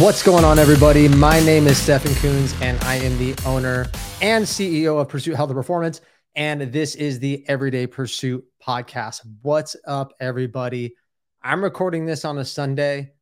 What's going on, everybody? My name is Stefan Coons, and I am the owner and CEO of Pursuit Health and Performance. And this is the Everyday Pursuit podcast. What's up, everybody? I'm recording this on a Sunday.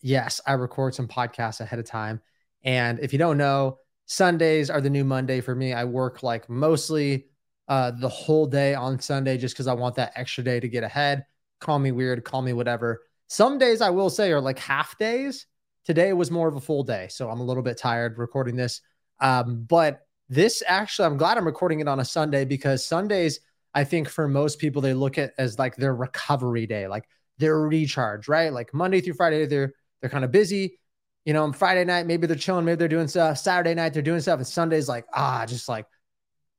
Yes, I record some podcasts ahead of time. And if you don't know, Sundays are the new Monday for me. I work like mostly uh, the whole day on Sunday just because I want that extra day to get ahead. Call me weird, call me whatever. Some days I will say are like half days. Today was more of a full day. So I'm a little bit tired recording this. Um, but this actually, I'm glad I'm recording it on a Sunday because Sundays, I think for most people, they look at as like their recovery day, like their recharge, right? Like Monday through Friday, they're they're kind of busy. You know, on Friday night, maybe they're chilling, maybe they're doing stuff. Saturday night, they're doing stuff. And Sunday's like, ah, just like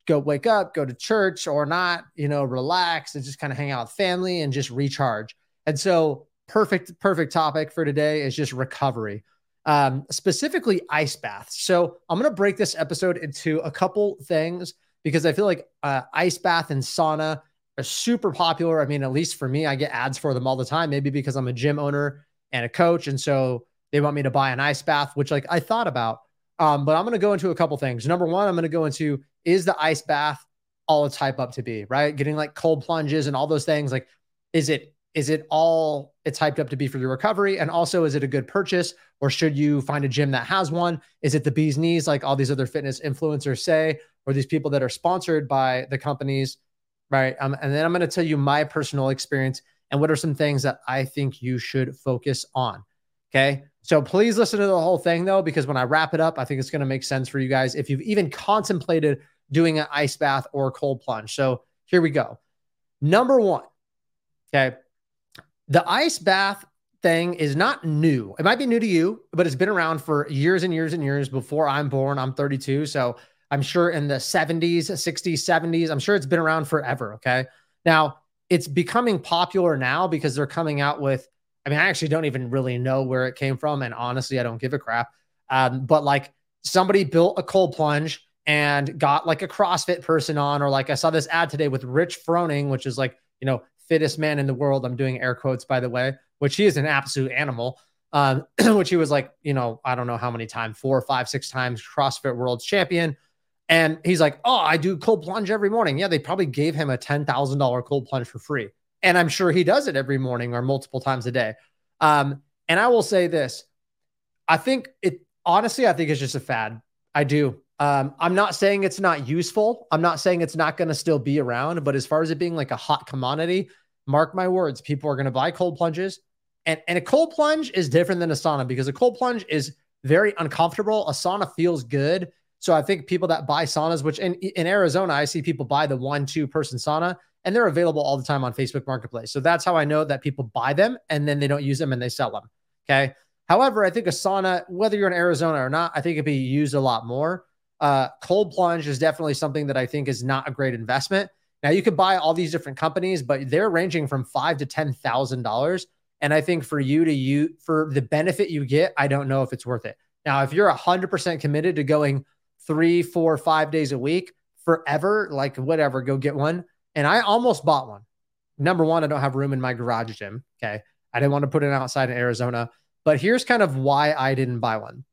go wake up, go to church or not, you know, relax and just kind of hang out with family and just recharge. And so perfect, perfect topic for today is just recovery um, specifically ice baths. So I'm going to break this episode into a couple things because I feel like uh, ice bath and sauna are super popular. I mean, at least for me, I get ads for them all the time. Maybe because I'm a gym owner and a coach, and so they want me to buy an ice bath, which like I thought about. Um, but I'm going to go into a couple things. Number one, I'm going to go into is the ice bath all it's hype up to be, right? Getting like cold plunges and all those things. Like, is it is it all it's hyped up to be for your recovery? And also, is it a good purchase or should you find a gym that has one? Is it the bee's knees, like all these other fitness influencers say, or these people that are sponsored by the companies? Right. Um, and then I'm going to tell you my personal experience and what are some things that I think you should focus on. Okay. So please listen to the whole thing though, because when I wrap it up, I think it's going to make sense for you guys if you've even contemplated doing an ice bath or cold plunge. So here we go. Number one. Okay the ice bath thing is not new. It might be new to you, but it's been around for years and years and years before I'm born. I'm 32. So I'm sure in the 70s, 60s, 70s, I'm sure it's been around forever. Okay. Now it's becoming popular now because they're coming out with, I mean, I actually don't even really know where it came from. And honestly, I don't give a crap. Um, but like somebody built a cold plunge and got like a CrossFit person on, or like I saw this ad today with Rich Froning, which is like, you know, fittest man in the world. I'm doing air quotes, by the way, which he is an absolute animal. Um, which he was like, you know, I don't know how many times, four, five, six times CrossFit World Champion. And he's like, oh, I do cold plunge every morning. Yeah, they probably gave him a $10,000 cold plunge for free. And I'm sure he does it every morning or multiple times a day. Um, and I will say this I think it, honestly, I think it's just a fad. I do. Um, I'm not saying it's not useful. I'm not saying it's not going to still be around, but as far as it being like a hot commodity, mark my words, people are going to buy cold plunges. And, and a cold plunge is different than a sauna because a cold plunge is very uncomfortable. A sauna feels good. So I think people that buy saunas, which in, in Arizona, I see people buy the one, two person sauna and they're available all the time on Facebook Marketplace. So that's how I know that people buy them and then they don't use them and they sell them. Okay. However, I think a sauna, whether you're in Arizona or not, I think it'd be used a lot more. Uh, cold plunge is definitely something that I think is not a great investment. Now you could buy all these different companies, but they're ranging from five to ten thousand dollars. And I think for you to you for the benefit you get, I don't know if it's worth it. Now, if you're hundred percent committed to going three, four, five days a week forever, like whatever, go get one. And I almost bought one. Number one, I don't have room in my garage gym. Okay. I didn't want to put it outside in Arizona. But here's kind of why I didn't buy one.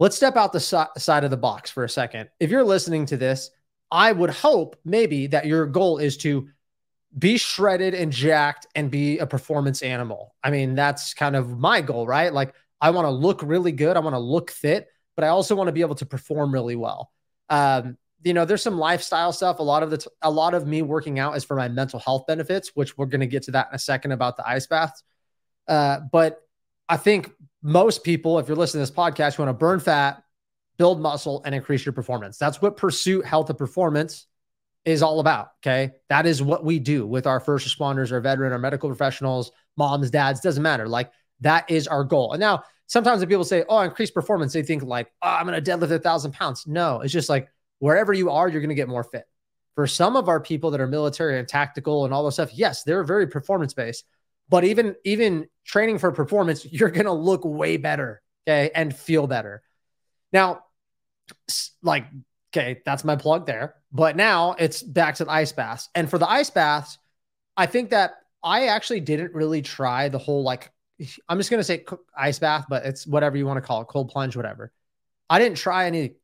Let's step out the so- side of the box for a second. If you're listening to this, I would hope maybe that your goal is to be shredded and jacked and be a performance animal. I mean, that's kind of my goal, right? Like, I want to look really good. I want to look fit, but I also want to be able to perform really well. Um, you know, there's some lifestyle stuff. A lot of the, t- a lot of me working out is for my mental health benefits, which we're going to get to that in a second about the ice baths. Uh, but I think most people, if you're listening to this podcast, you want to burn fat, build muscle, and increase your performance. That's what Pursuit Health and Performance is all about. Okay. That is what we do with our first responders, our veteran, our medical professionals, moms, dads, doesn't matter. Like that is our goal. And now sometimes when people say, oh, increase performance, they think like, oh, I'm going to deadlift a thousand pounds. No, it's just like wherever you are, you're going to get more fit. For some of our people that are military and tactical and all those stuff, yes, they're very performance based. But even even training for performance, you're going to look way better, okay, and feel better. Now, like okay, that's my plug there. But now it's back to the ice baths. And for the ice baths, I think that I actually didn't really try the whole like I'm just gonna say ice bath, but it's whatever you want to call it, cold plunge, whatever. I didn't try any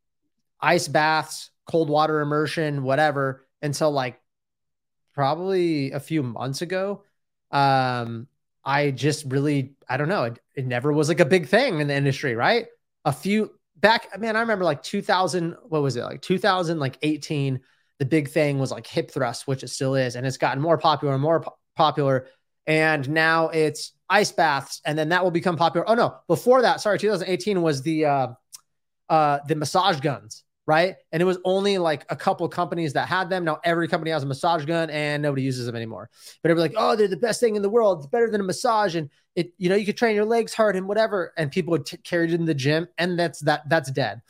ice baths, cold water immersion, whatever, until like probably a few months ago. Um, I just really, I don't know, it, it never was like a big thing in the industry, right? A few back, man, I remember like 2000, what was it, like 2000, like 18, the big thing was like hip thrust, which it still is, and it's gotten more popular and more po- popular. And now it's ice baths, and then that will become popular. Oh no, before that, sorry, 2018 was the uh, uh, the massage guns, right? And it was only like a couple companies that had them. Now every company has a massage gun, and nobody uses them anymore. But it was like, oh, they're the best thing in the world. It's better than a massage, and it, you know, you could train your legs hard and whatever. And people would t- carry it in the gym, and that's that. That's dead.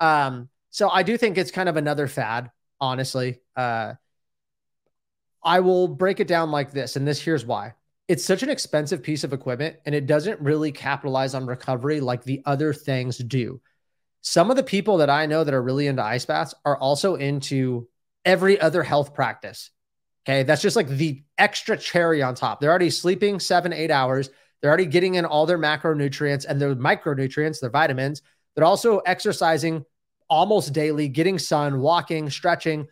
Um, so I do think it's kind of another fad, honestly. Uh, I will break it down like this, and this here's why it's such an expensive piece of equipment and it doesn't really capitalize on recovery like the other things do. Some of the people that I know that are really into ice baths are also into every other health practice. Okay. That's just like the extra cherry on top. They're already sleeping seven, eight hours. They're already getting in all their macronutrients and their micronutrients, their vitamins. They're also exercising almost daily, getting sun, walking, stretching.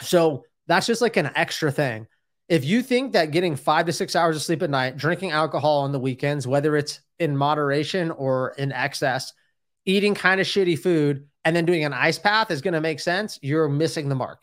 So that's just like an extra thing. If you think that getting five to six hours of sleep at night, drinking alcohol on the weekends, whether it's in moderation or in excess, eating kind of shitty food, and then doing an ice bath is going to make sense, you're missing the mark.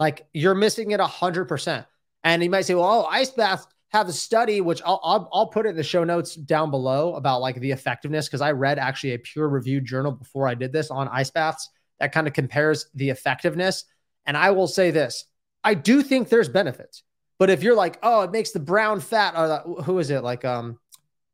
Like you're missing it 100%. And you might say, well, oh, ice baths have a study, which I'll, I'll, I'll put it in the show notes down below about like the effectiveness. Cause I read actually a peer reviewed journal before I did this on ice baths that kind of compares the effectiveness. And I will say this I do think there's benefits. But if you're like, oh, it makes the brown fat, or who is it? Like um,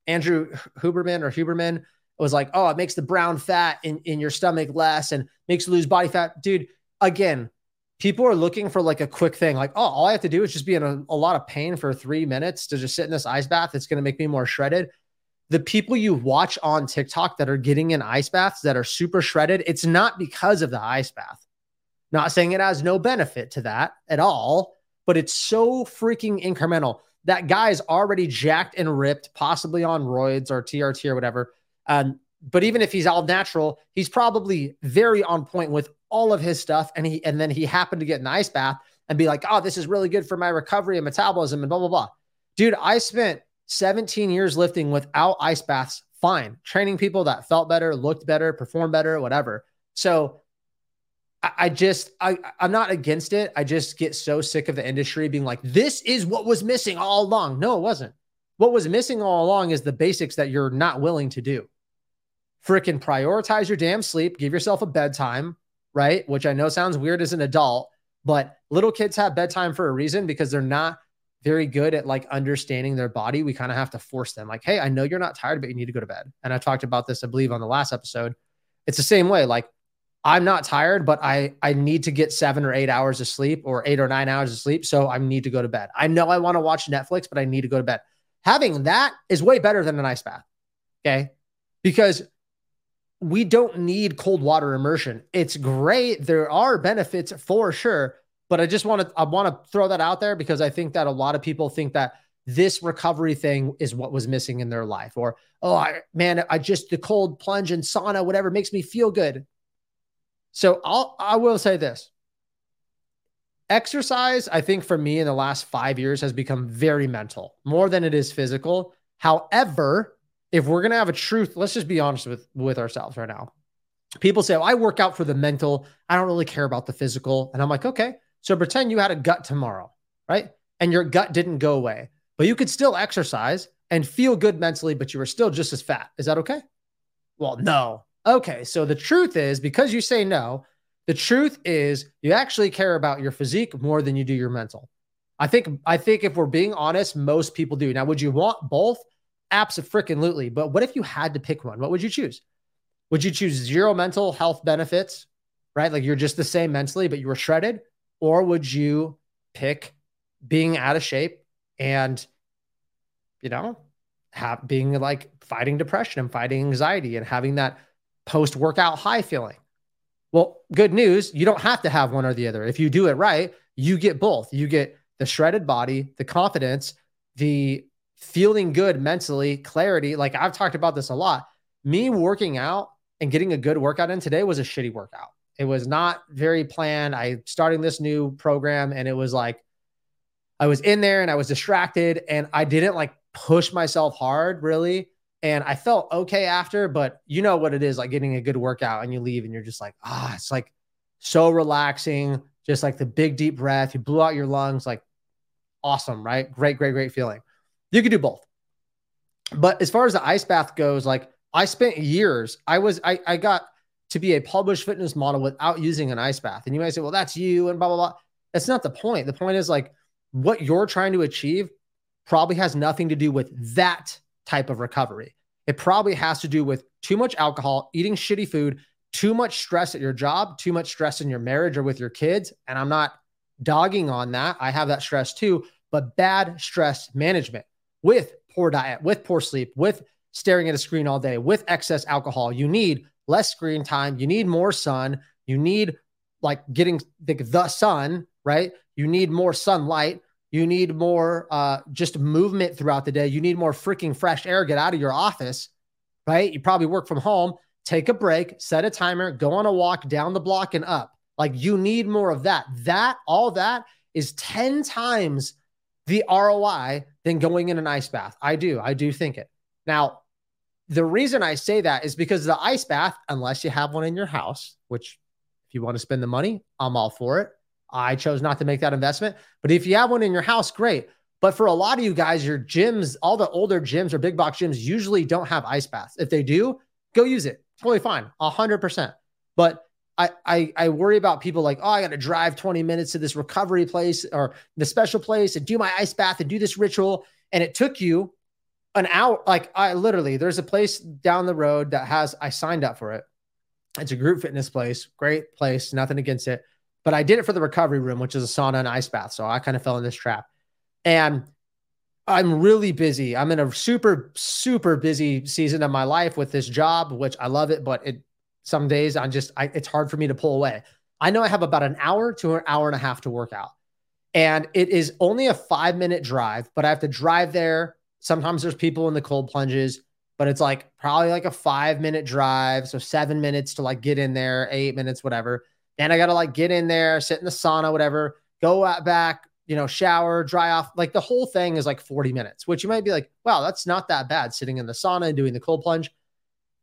Andrew Huberman or Huberman was like, oh, it makes the brown fat in, in your stomach less and makes you lose body fat. Dude, again, people are looking for like a quick thing. Like, oh, all I have to do is just be in a, a lot of pain for three minutes to just sit in this ice bath. It's going to make me more shredded. The people you watch on TikTok that are getting in ice baths that are super shredded, it's not because of the ice bath. Not saying it has no benefit to that at all but it's so freaking incremental. That guy's already jacked and ripped, possibly on roids or TRT or whatever. Um, but even if he's all natural, he's probably very on point with all of his stuff. And he and then he happened to get an ice bath and be like, oh, this is really good for my recovery and metabolism and blah, blah, blah. Dude, I spent 17 years lifting without ice baths, fine, training people that felt better, looked better, performed better, whatever. So I just I I'm not against it. I just get so sick of the industry being like, this is what was missing all along. No, it wasn't. What was missing all along is the basics that you're not willing to do. Freaking prioritize your damn sleep, give yourself a bedtime, right? Which I know sounds weird as an adult, but little kids have bedtime for a reason because they're not very good at like understanding their body. We kind of have to force them, like, hey, I know you're not tired, but you need to go to bed. And I talked about this, I believe, on the last episode. It's the same way. Like, I'm not tired, but I I need to get seven or eight hours of sleep or eight or nine hours of sleep. So I need to go to bed. I know I want to watch Netflix, but I need to go to bed. Having that is way better than an ice bath. Okay. Because we don't need cold water immersion. It's great. There are benefits for sure. But I just want to I want to throw that out there because I think that a lot of people think that this recovery thing is what was missing in their life. Or, oh I, man, I just the cold plunge and sauna, whatever makes me feel good. So I'll I will say this. Exercise, I think for me in the last five years has become very mental, more than it is physical. However, if we're gonna have a truth, let's just be honest with with ourselves right now. People say, oh, I work out for the mental. I don't really care about the physical. And I'm like, okay. So pretend you had a gut tomorrow, right? And your gut didn't go away, but you could still exercise and feel good mentally, but you were still just as fat. Is that okay? Well, no. Okay, so the truth is because you say no, the truth is you actually care about your physique more than you do your mental. I think I think if we're being honest, most people do. Now, would you want both? Absolutely. But what if you had to pick one? What would you choose? Would you choose zero mental health benefits, right? Like you're just the same mentally, but you were shredded? Or would you pick being out of shape and, you know, have being like fighting depression and fighting anxiety and having that post workout high feeling. Well, good news, you don't have to have one or the other. If you do it right, you get both. You get the shredded body, the confidence, the feeling good mentally, clarity. Like I've talked about this a lot. Me working out and getting a good workout in today was a shitty workout. It was not very planned. I starting this new program and it was like I was in there and I was distracted and I didn't like push myself hard really. And I felt okay after, but you know what it is like getting a good workout and you leave and you're just like, ah, it's like so relaxing, just like the big deep breath. You blew out your lungs, like awesome, right? Great, great, great feeling. You could do both. But as far as the ice bath goes, like I spent years, I was, I, I got to be a published fitness model without using an ice bath. And you might say, well, that's you and blah, blah, blah. That's not the point. The point is like what you're trying to achieve probably has nothing to do with that type of recovery. It probably has to do with too much alcohol, eating shitty food, too much stress at your job, too much stress in your marriage or with your kids. And I'm not dogging on that. I have that stress too, but bad stress management with poor diet, with poor sleep, with staring at a screen all day, with excess alcohol. You need less screen time. You need more sun. You need like getting the, the sun, right? You need more sunlight. You need more uh, just movement throughout the day. You need more freaking fresh air. Get out of your office, right? You probably work from home. Take a break, set a timer, go on a walk down the block and up. Like you need more of that. That, all that is 10 times the ROI than going in an ice bath. I do. I do think it. Now, the reason I say that is because the ice bath, unless you have one in your house, which if you want to spend the money, I'm all for it. I chose not to make that investment. But if you have one in your house, great. But for a lot of you guys, your gyms, all the older gyms or big box gyms usually don't have ice baths. If they do, go use it. Totally fine. A hundred percent. But I, I, I worry about people like, oh, I got to drive 20 minutes to this recovery place or the special place and do my ice bath and do this ritual. And it took you an hour. Like I literally, there's a place down the road that has, I signed up for it. It's a group fitness place, great place, nothing against it. But I did it for the recovery room, which is a sauna and ice bath. So I kind of fell in this trap. And I'm really busy. I'm in a super, super busy season of my life with this job, which I love it, but it some days I'm just I, it's hard for me to pull away. I know I have about an hour to an hour and a half to work out. And it is only a five minute drive, but I have to drive there. Sometimes there's people in the cold plunges, but it's like probably like a five minute drive. So seven minutes to like get in there, eight minutes, whatever. Then I got to like get in there, sit in the sauna, whatever, go out back, you know, shower, dry off. Like the whole thing is like 40 minutes, which you might be like, wow, that's not that bad sitting in the sauna and doing the cold plunge.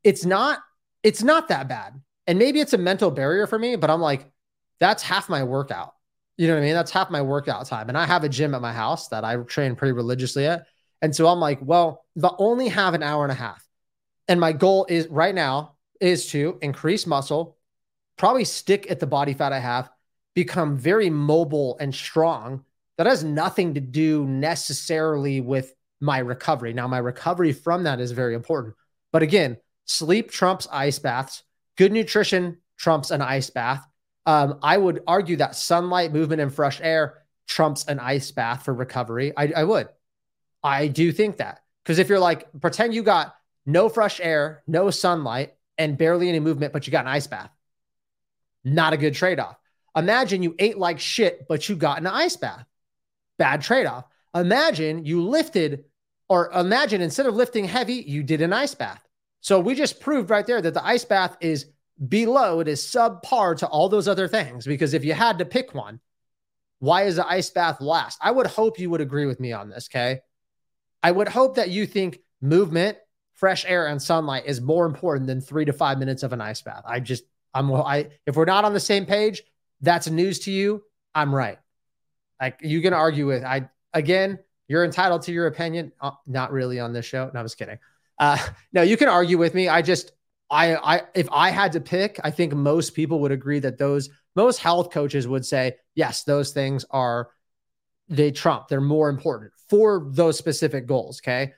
It's not it's not that bad. And maybe it's a mental barrier for me, but I'm like, that's half my workout. You know what I mean? That's half my workout time. And I have a gym at my house that I train pretty religiously at. And so I'm like, well, I only have an hour and a half, and my goal is right now is to increase muscle, probably stick at the body fat I have, become very mobile and strong. That has nothing to do necessarily with my recovery. Now, my recovery from that is very important. But again, sleep trumps ice baths. Good nutrition trumps an ice bath. Um, I would argue that sunlight, movement, and fresh air trumps an ice bath for recovery. I, I would. I do think that. Because if you're like, pretend you got no fresh air, no sunlight, and barely any movement, but you got an ice bath. Not a good trade off. Imagine you ate like shit, but you got an ice bath. Bad trade off. Imagine you lifted, or imagine instead of lifting heavy, you did an ice bath. So we just proved right there that the ice bath is below, it is subpar to all those other things. Because if you had to pick one, why is the ice bath last? I would hope you would agree with me on this, okay? I would hope that you think movement, fresh air, and sunlight is more important than three to five minutes of an ice bath. I just, I'm, well, I, if we're not on the same page, that's news to you. I'm right. Like you can argue with, I, again, you're entitled to your opinion. Uh, not really on this show. No, I'm just kidding. Uh, no, you can argue with me. I just, I, I, if I had to pick, I think most people would agree that those, most health coaches would say, yes, those things are, they trump, they're more important for those specific goals. Okay.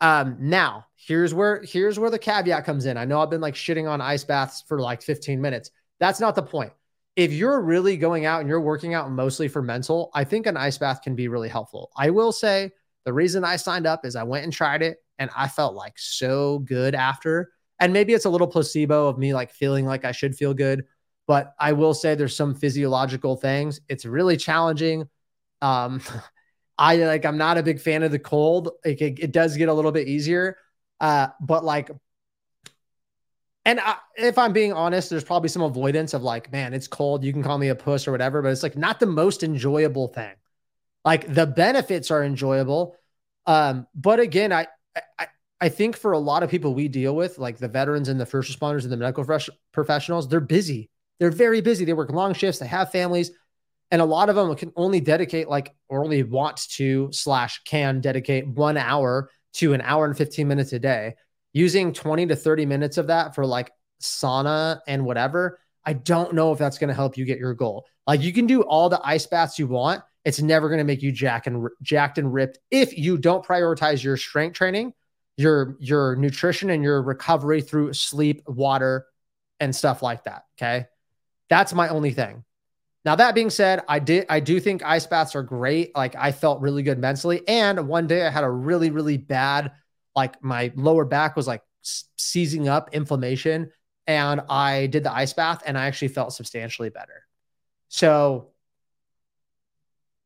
Um, now here's where, here's where the caveat comes in. I know I've been like shitting on ice baths for like 15 minutes. That's not the point. If you're really going out and you're working out mostly for mental, I think an ice bath can be really helpful. I will say the reason I signed up is I went and tried it and I felt like so good after. And maybe it's a little placebo of me like feeling like I should feel good, but I will say there's some physiological things. It's really challenging. Um, I like I'm not a big fan of the cold. Like it, it does get a little bit easier. Uh, but like and I, if I'm being honest, there's probably some avoidance of like, man, it's cold. You can call me a puss or whatever, but it's like not the most enjoyable thing. Like the benefits are enjoyable. Um, but again, I, I, I think for a lot of people we deal with, like the veterans and the first responders and the medical professionals, they're busy. They're very busy. They work long shifts. They have families. And a lot of them can only dedicate like, or only want to slash can dedicate one hour to an hour and 15 minutes a day using 20 to 30 minutes of that for like sauna and whatever, I don't know if that's going to help you get your goal. Like you can do all the ice baths you want. It's never going to make you jack and jacked and ripped if you don't prioritize your strength training, your your nutrition and your recovery through sleep, water and stuff like that, okay? That's my only thing. Now that being said, I did I do think ice baths are great. Like I felt really good mentally and one day I had a really really bad like my lower back was like seizing up inflammation and I did the ice bath and I actually felt substantially better. So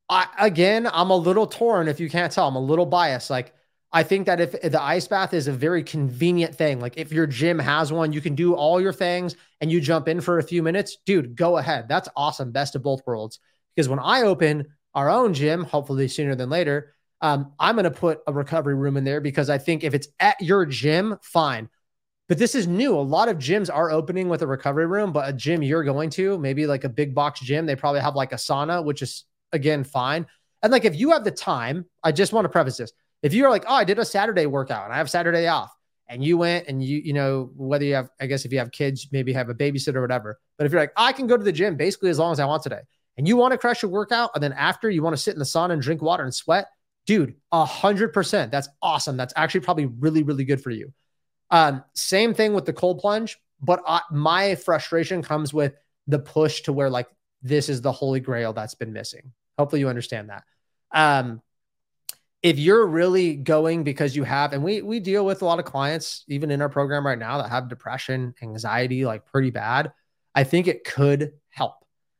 I again, I'm a little torn if you can't tell. I'm a little biased. Like I think that if, the ice bath is a very convenient thing, like if your gym has one, you can do all your things and you jump in for a few minutes, dude, go ahead. That's awesome. Best of both worlds. Because when I open our own gym, hopefully sooner than later, um, I'm going to put a recovery room in there because I think if it's at your gym, fine. But this is new. A lot of gyms are opening with a recovery room, but a gym you're going to, maybe like a big box gym, they probably have like a sauna, which is again fine. And like if you have the time, I just want to preface this. If you're like, oh, I did a Saturday workout and I have Saturday off, and you went and you, you know, whether you have, I guess if you have kids, maybe have a babysitter or whatever. But if you're like, I can go to the gym basically as long as I want today, and you want to crush your workout, and then after you want to sit in the sun and drink water and sweat, dude, a hundred percent. That's awesome. That's actually probably really, really good for you. Um, same thing with the cold plunge, but I, my frustration comes with the push to where like this is the holy grail that's been missing. Hopefully you understand that. Um, if you're really going because you have, and we we deal with a lot of clients even in our program right now that have depression, anxiety, like pretty bad. I think it could help.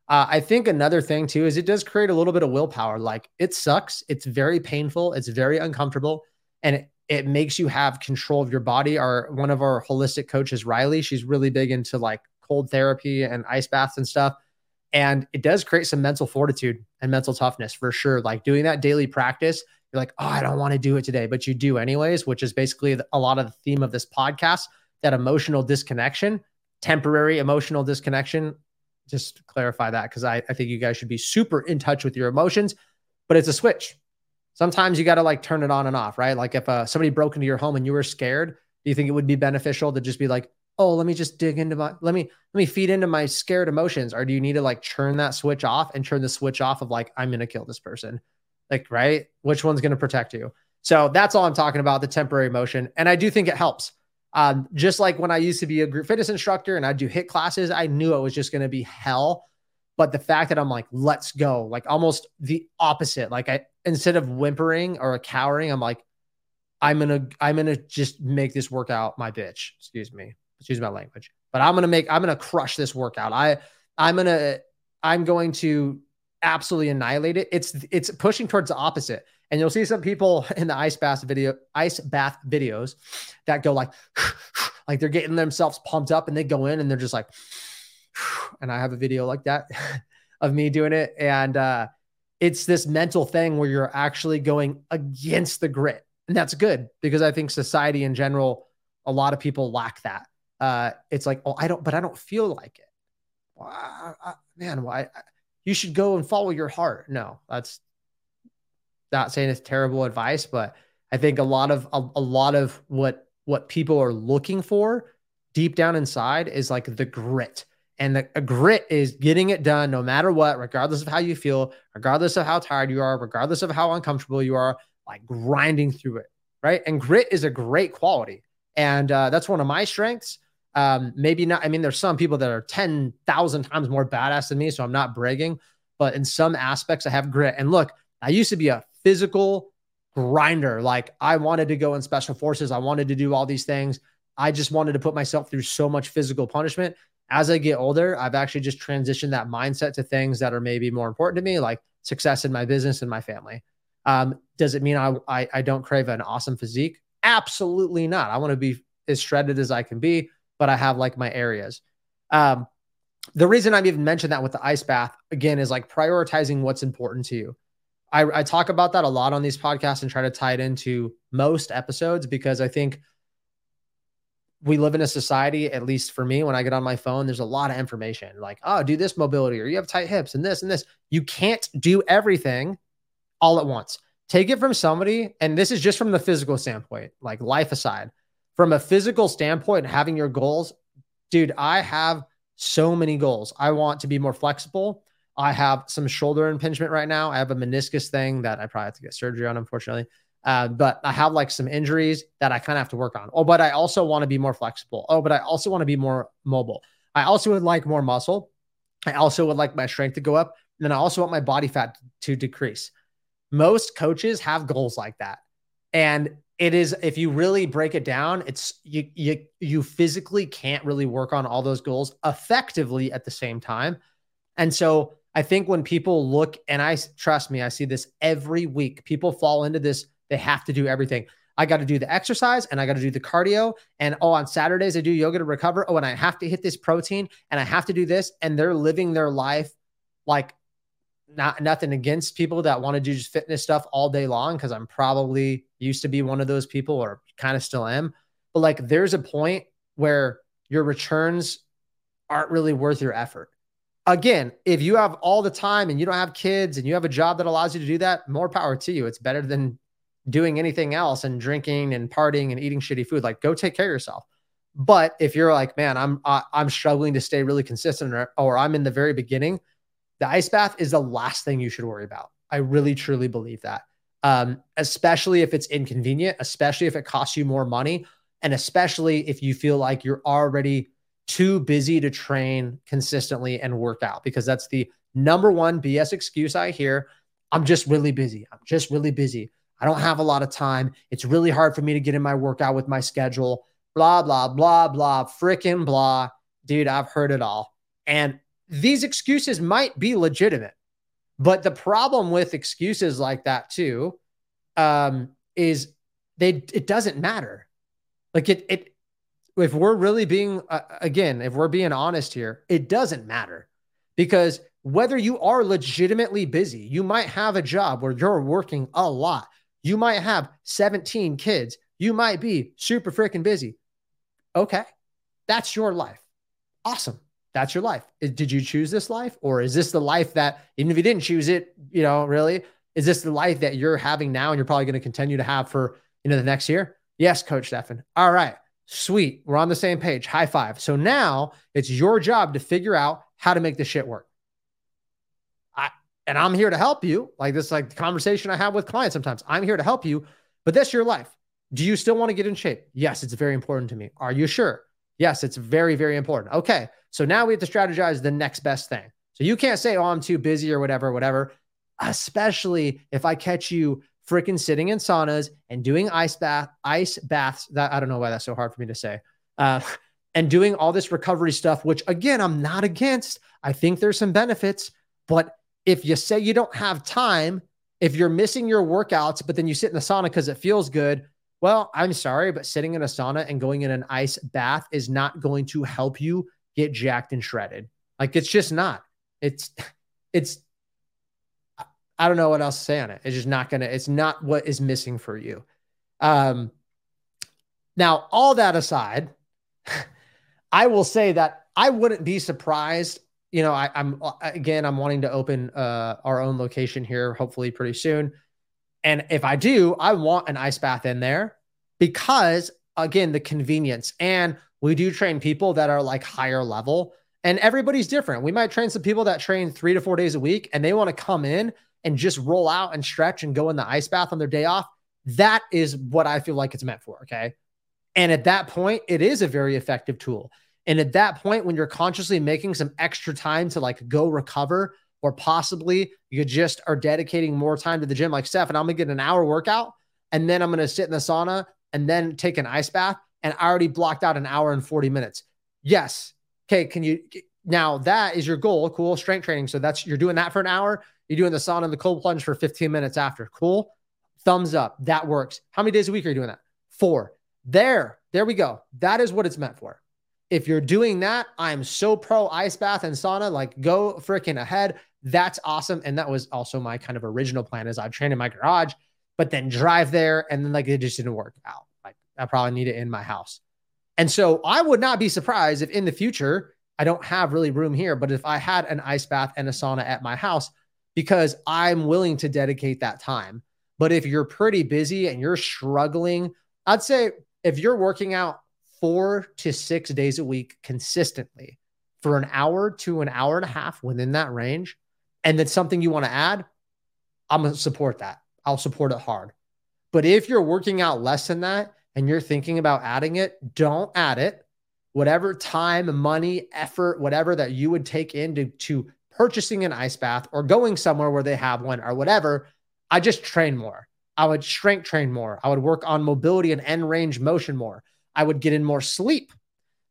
Uh, I think another thing too is it does create a little bit of willpower. Like it sucks. It's very painful. It's very uncomfortable. And it, it makes you have control of your body. Our one of our holistic coaches, Riley, she's really big into like cold therapy and ice baths and stuff. And it does create some mental fortitude and mental toughness for sure. Like doing that daily practice, you're like, oh, I don't want to do it today, but you do anyways, which is basically a lot of the theme of this podcast that emotional disconnection, temporary emotional disconnection just clarify that because I, I think you guys should be super in touch with your emotions, but it's a switch. Sometimes you got to like turn it on and off, right? Like if uh, somebody broke into your home and you were scared, do you think it would be beneficial to just be like, oh, let me just dig into my, let me, let me feed into my scared emotions? Or do you need to like turn that switch off and turn the switch off of like, I'm to kill this person? Like, right? Which one's to protect you? So that's all I'm talking about the temporary emotion. And I do think it helps. Um, just like when I used to be a group fitness instructor and I'd do HIIT classes, I knew it was just to be hell. But the fact that I'm like, let's go, like almost the opposite. Like I instead of whimpering or cowering, I'm like, I'm gonna, I'm gonna just make this workout my bitch. Excuse me, excuse my language. But I'm gonna make, I'm gonna crush this workout. I, I'm gonna, I'm going to absolutely annihilate it. It's it's pushing towards the opposite. And you'll see some people in the ice bath video, ice bath videos that go like, like they're getting themselves pumped up and they go in and they're just like, and I have a video like that of me doing it. And uh, it's this mental thing where you're actually going against the grit. And that's good because I think society in general, a lot of people lack that. Uh, it's like, oh, I don't, but I don't feel like it. Well, I, I, man, why? Well, you should go and follow your heart. No, that's not saying it's terrible advice, but I think a lot of a, a lot of what what people are looking for deep down inside is like the grit. And the grit is getting it done no matter what, regardless of how you feel, regardless of how tired you are, regardless of how uncomfortable you are, like grinding through it. Right. And grit is a great quality. And uh, that's one of my strengths. Um, maybe not. I mean, there's some people that are 10,000 times more badass than me. So I'm not bragging, but in some aspects, I have grit. And look, I used to be a physical grinder. Like I wanted to go in special forces, I wanted to do all these things. I just wanted to put myself through so much physical punishment. As I get older, I've actually just transitioned that mindset to things that are maybe more important to me, like success in my business and my family. Um, does it mean I, I, I don't crave an awesome physique? Absolutely not. I want to be as shredded as I can be, but I have like my areas. Um, the reason I've even mentioned that with the ice bath again is like prioritizing what's important to you. I, I talk about that a lot on these podcasts and try to tie it into most episodes because I think we live in a society, at least for me, when I get on my phone, there's a lot of information like, oh, do this mobility or you have tight hips and this and this. You can't do everything all at once. Take it from somebody, and this is just from the physical standpoint, like life aside. From a physical standpoint, having your goals, dude, I have so many goals. I want to be more flexible. I have some shoulder impingement right now. I have a meniscus thing that I probably have to get surgery on, unfortunately. Uh, but I have like some injuries that I kind of have to work on. Oh, but I also want to be more flexible. Oh, but I also want to be more mobile. I also would like more muscle. I also would like my strength to go up. And then I also want my body fat to decrease. Most coaches have goals like that. And it is if you really break it down, it's you you you physically can't really work on all those goals effectively at the same time. And so I think when people look and I trust me, I see this every week. People fall into this they have to do everything. I got to do the exercise and I got to do the cardio. And oh, on Saturdays, I do yoga to recover. Oh, and I have to hit this protein and I have to do this. And they're living their life like not nothing against people that want to do just fitness stuff all day long because I'm probably used to be one of those people or kind of still am. But like there's a point where your returns aren't really worth your effort. Again, if you have all the time and you don't have kids and you have a job that allows you to do that, more power to you. It's better than doing anything else and drinking and partying and eating shitty food. Like go take care of yourself. But if you're like, man, I'm I'm struggling to stay really consistent or, or I'm in the very beginning, the ice bath is the last thing you should worry about. I really truly believe that. Um, especially if it's inconvenient, especially if it costs you more money, and especially if you feel like you're already too busy to train consistently and work out, because that's the number one BS excuse I hear. I'm just really busy. I'm just really busy. I don't have a lot of time. It's really hard for me to get in my workout with my schedule. Blah, blah, blah, blah, freaking blah. Dude, I've heard it all. And these excuses might be legitimate. But the problem with excuses like that too um, is they it doesn't matter. Like it it if we're really being uh, again, if we're being honest here, it doesn't matter because whether you are legitimately busy, you might have a job where you're working a lot. You might have 17 kids. You might be super freaking busy. Okay. That's your life. Awesome that's your life. Did you choose this life? Or is this the life that, even if you didn't choose it, you know, really, is this the life that you're having now and you're probably going to continue to have for, you know, the next year? Yes, Coach Stefan. All right. Sweet. We're on the same page. High five. So now it's your job to figure out how to make this shit work. I, and I'm here to help you. Like this, like the conversation I have with clients sometimes. I'm here to help you, but that's your life. Do you still want to get in shape? Yes, it's very important to me. Are you sure? Yes, it's very, very important. Okay. So now we have to strategize the next best thing. So you can't say, oh, I'm too busy or whatever, whatever, especially if I catch you freaking sitting in saunas and doing ice bath, ice baths. That I don't know why that's so hard for me to say. Uh, and doing all this recovery stuff, which again, I'm not against. I think there's some benefits, but if you say you don't have time, if you're missing your workouts, but then you sit in the sauna because it feels good, well, I'm sorry, but sitting in a sauna and going in an ice bath is not going to help you get jacked and shredded. Like it's just not. It's it's I don't know what else to say on it. It's just not gonna, it's not what is missing for you. Um now, all that aside, I will say that I wouldn't be surprised. You know, I, am again, I'm wanting to open uh, our own location here, hopefully pretty soon. And if I do, I want an ice bath in there because, again, the convenience. And we do train people that are like higher level, and everybody's different. We might train some people that train three to four days a week and they want to come in and just roll out and stretch and go in the ice bath on their day off. That is what I feel like it's meant for. Okay. And at that point, it is a very effective tool. And at that point, when you're consciously making some extra time to like go recover, or possibly you just are dedicating more time to the gym, like Steph, and I'm gonna get an hour workout and then I'm gonna sit in the sauna and then take an ice bath and I already blocked out an hour and 40 minutes. Yes. Okay. Can you now that is your goal? Cool. Strength training. So that's you're doing that for an hour. You're doing the sauna and the cold plunge for 15 minutes after. Cool. Thumbs up. That works. How many days a week are you doing that? Four. There, there we go. That is what it's meant for. If you're doing that, I'm so pro ice bath and sauna. Like, go freaking ahead. That's awesome. And that was also my kind of original plan is I'd train in my garage, but then drive there. And then like it just didn't work out. Like I probably need it in my house. And so I would not be surprised if in the future, I don't have really room here, but if I had an ice bath and a sauna at my house, because I'm willing to dedicate that time. But if you're pretty busy and you're struggling, I'd say if you're working out four to six days a week consistently for an hour to an hour and a half within that range, and then something you want to add, I'm going to support that. I'll support it hard. But if you're working out less than that and you're thinking about adding it, don't add it. Whatever time, money, effort, whatever that you would take into to purchasing an ice bath or going somewhere where they have one or whatever, I just train more. I would strength train more. I would work on mobility and end range motion more. I would get in more sleep.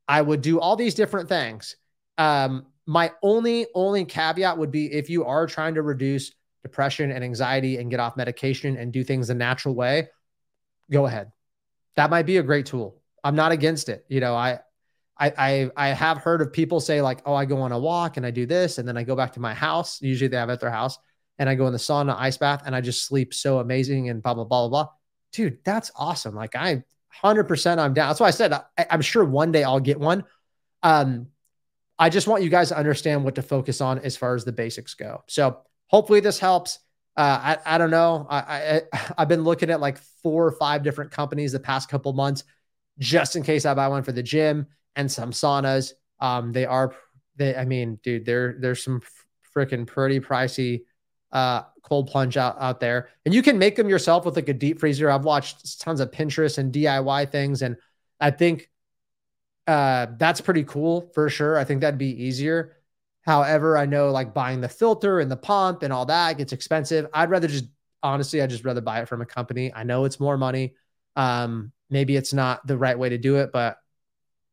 I would do all these different things. Um, my only only caveat would be if you are trying to reduce depression and anxiety and get off medication and do things the natural way, go ahead. That might be a great tool. I'm not against it. You know, I I I, I have heard of people say like, "Oh, I go on a walk and I do this and then I go back to my house. Usually they have at their house and I go in the sauna, ice bath and I just sleep so amazing and blah blah blah blah." Dude, that's awesome. Like I 100% I'm down. That's why I said I, I'm sure one day I'll get one. Um I just want you guys to understand what to focus on as far as the basics go. So hopefully this helps. Uh, I, I don't know. I, I I've been looking at like four or five different companies the past couple months, just in case I buy one for the gym and some saunas. Um, they are they. I mean, dude, there there's some freaking pretty pricey uh cold plunge out out there, and you can make them yourself with like a deep freezer. I've watched tons of Pinterest and DIY things, and I think uh, that's pretty cool for sure. I think that'd be easier. However, I know like buying the filter and the pump and all that gets expensive. I'd rather just honestly, I'd just rather buy it from a company. I know it's more money. Um, maybe it's not the right way to do it, but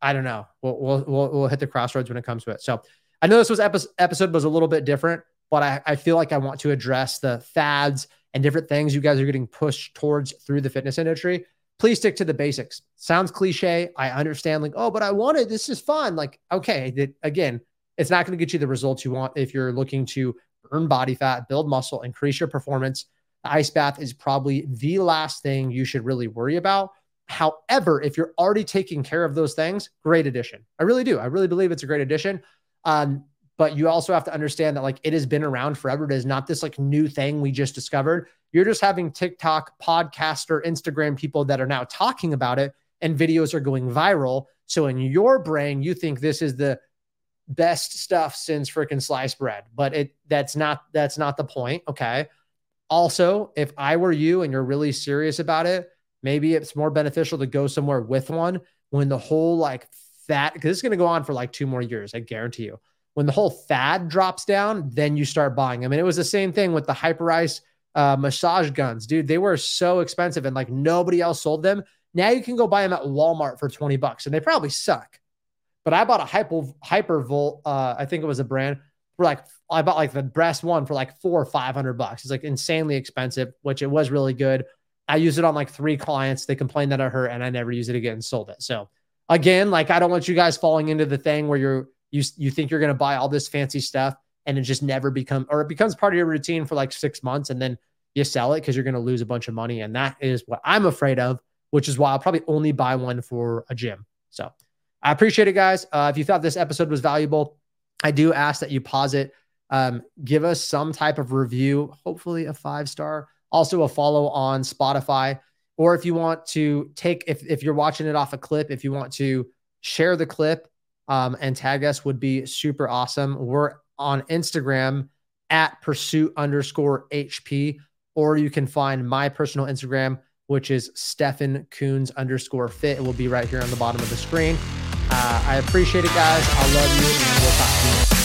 I don't know. We'll we'll we'll, we'll hit the crossroads when it comes to it. So I know this was episode episode was a little bit different, but I, I feel like I want to address the fads and different things you guys are getting pushed towards through the fitness industry please stick to the basics. Sounds cliche. I understand, like, oh, but I want it. This is fun. Like, okay, that, again, it's not going to get you the results you want if you're looking to burn body fat, build muscle, increase your performance. The ice bath is probably the last thing you should really worry about. However, if you're already taking care of those things, great addition. I really do. I really believe it's a great addition. Um, but you also have to understand that like it has been around forever. It is not this like new thing we just discovered. You're just having TikTok, podcaster, Instagram people that are now talking about it and videos are going viral. So in your brain, you think this is the best stuff since freaking sliced bread, but it that's not that's not the point. Okay. Also, if I were you and you're really serious about it, maybe it's more beneficial to go somewhere with one when the whole like fat because is going to go on for like two more years. I guarantee you when the whole fad drops down, then you start buying them. And it was the same thing with the Hyperice uh, massage guns, dude. They were so expensive and like nobody else sold them. Now you can go buy them at Walmart for 20 bucks and they probably suck. But I bought a Hyper Hypervolt, uh, I think it was a brand for like I bought like the breast one for like four or five hundred bucks. It's like insanely expensive, which it was really good. I used it on like three clients. They complained that I hurt and I never used it again and sold it. So again, like I don't want you guys falling into the thing where you're you you think you're going to buy all this fancy stuff and it just never become or it becomes part of your routine for like six months and then you sell it because you're going to lose a bunch of money. And that is what i'm afraid of which is why i'll probably only buy one for a gym. So i appreciate it guys. Uh, if you thought this episode was valuable i do ask that you pause it. Um, give us some type of review hopefully a five star. Also a follow on spotify. Or if you want to take if, if you're watching it off a clip if you want to share the clip um, and tag us would be super awesome. We're on Instagram at pursuit underscore HP, or you can find my personal Instagram, which is Stefan Coons underscore fit. It will be right here on the bottom of the screen. Uh, I appreciate it, guys. I love you, and we'll talk to you.